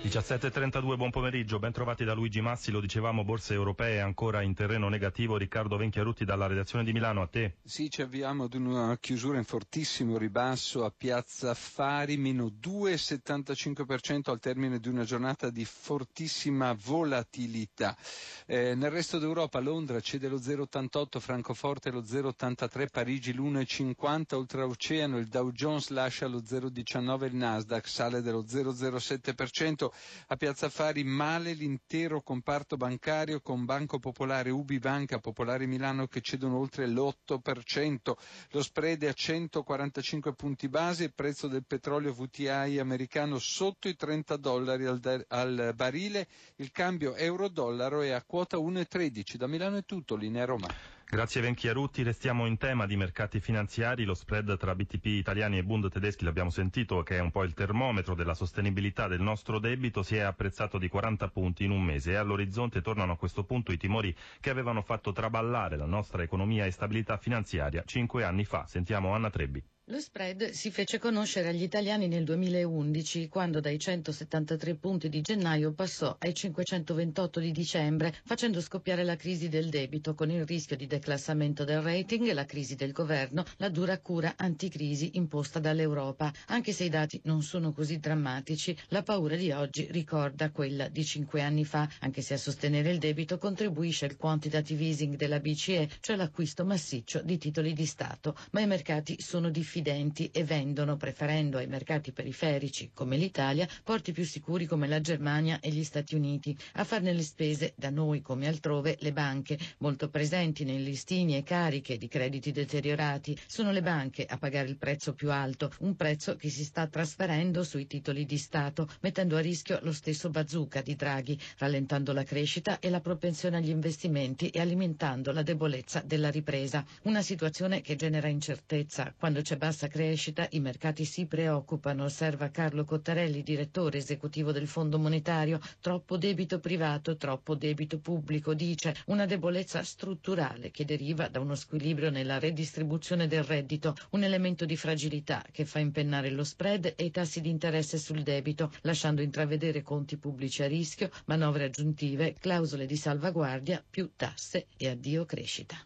17.32, buon pomeriggio, ben trovati da Luigi Massi, lo dicevamo, borse europee ancora in terreno negativo, Riccardo Venchiarutti dalla redazione di Milano, a te. Sì, ci avviamo ad una chiusura in fortissimo ribasso a Piazza Affari, meno 2,75% al termine di una giornata di fortissima volatilità. Eh, nel resto d'Europa Londra cede lo 0,88, Francoforte lo 0,83, Parigi l'1,50, oltreoceano il Dow Jones lascia lo 0,19, il Nasdaq sale dello 0,07%, a Piazza Affari male l'intero comparto bancario con Banco Popolare, Ubi Banca, Popolare Milano che cedono oltre l'8%, lo spread è a 145 punti base, il prezzo del petrolio VTI americano sotto i 30 dollari al, al barile, il cambio euro-dollaro è a quota 1,13. Da Milano è tutto, linea Roma. Grazie Venchiarutti, restiamo in tema di mercati finanziari, lo spread tra BTP italiani e Bund tedeschi l'abbiamo sentito che è un po' il termometro della sostenibilità del nostro debito, si è apprezzato di 40 punti in un mese e all'orizzonte tornano a questo punto i timori che avevano fatto traballare la nostra economia e stabilità finanziaria cinque anni fa. Sentiamo Anna Trebbi. Lo spread si fece conoscere agli italiani nel 2011, quando dai 173 punti di gennaio passò ai 528 di dicembre, facendo scoppiare la crisi del debito con il rischio di declassamento del rating, la crisi del governo, la dura cura anticrisi imposta dall'Europa. Anche se i dati non sono così drammatici, la paura di oggi ricorda quella di cinque anni fa, anche se a sostenere il debito contribuisce il quantitative easing della BCE, cioè l'acquisto massiccio di titoli di Stato. Ma i mercati sono difficili diffidenti e vendono, preferendo ai mercati periferici come l'Italia, porti più sicuri come la Germania e gli Stati Uniti. A farne le spese, da noi come altrove, le banche, molto presenti nei listini e cariche di crediti deteriorati. Sono le banche a pagare il prezzo più alto, un prezzo che si sta trasferendo sui titoli di Stato, mettendo a rischio lo stesso bazooka di Draghi, rallentando la crescita e la propensione agli investimenti e alimentando la debolezza della ripresa. Una situazione che genera incertezza quando c'è bassa crescita, i mercati si preoccupano, osserva Carlo Cottarelli, direttore esecutivo del Fondo Monetario. Troppo debito privato, troppo debito pubblico, dice, una debolezza strutturale che deriva da uno squilibrio nella redistribuzione del reddito, un elemento di fragilità che fa impennare lo spread e i tassi di interesse sul debito, lasciando intravedere conti pubblici a rischio, manovre aggiuntive, clausole di salvaguardia, più tasse e addio crescita.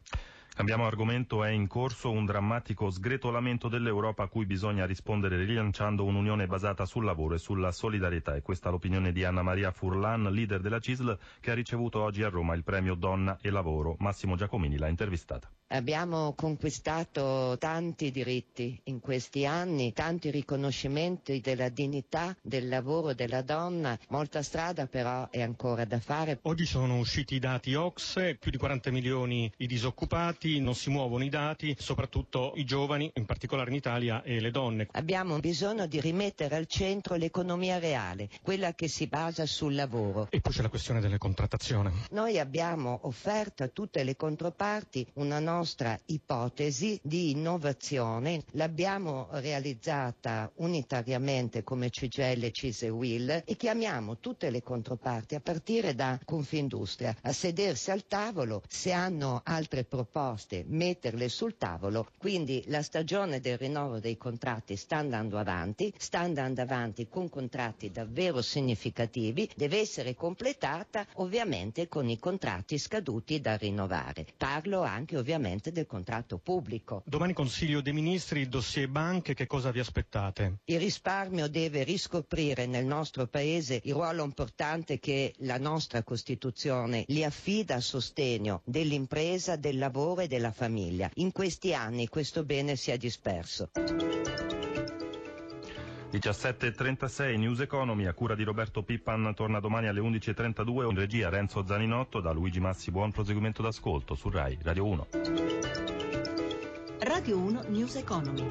Cambiamo argomento, è in corso un drammatico sgretolamento dell'Europa a cui bisogna rispondere rilanciando un'unione basata sul lavoro e sulla solidarietà. E questa è l'opinione di Anna Maria Furlan, leader della CISL, che ha ricevuto oggi a Roma il premio Donna e Lavoro. Massimo Giacomini l'ha intervistata. Abbiamo conquistato tanti diritti in questi anni, tanti riconoscimenti della dignità del lavoro della donna, molta strada però è ancora da fare. Oggi sono usciti i dati OXE, più di 40 milioni di disoccupati, non si muovono i dati, soprattutto i giovani, in particolare in Italia, e le donne. Abbiamo bisogno di rimettere al centro l'economia reale, quella che si basa sul lavoro. E poi c'è la questione delle contrattazioni. Noi abbiamo offerto a tutte le controparti una nostra nostra ipotesi di innovazione. L'abbiamo realizzata unitariamente come CGL, CISE e WIL e chiamiamo tutte le controparti a partire da Confindustria a sedersi al tavolo se hanno altre proposte metterle sul tavolo. Quindi la stagione del rinnovo dei contratti sta andando avanti sta andando avanti con contratti davvero significativi deve essere completata ovviamente con i contratti scaduti da rinnovare. Parlo anche ovviamente del contratto pubblico. Domani Consiglio dei Ministri, il dossier banche, che cosa vi aspettate? Il risparmio deve riscoprire nel nostro Paese il ruolo importante che la nostra Costituzione gli affida a sostegno dell'impresa, del lavoro e della famiglia. In questi anni questo bene si è disperso. 17.36 News Economy a cura di Roberto Pippan torna domani alle 11.32 in regia Renzo Zaninotto da Luigi Massi buon proseguimento d'ascolto su RAI Radio 1 Radio 1 News Economy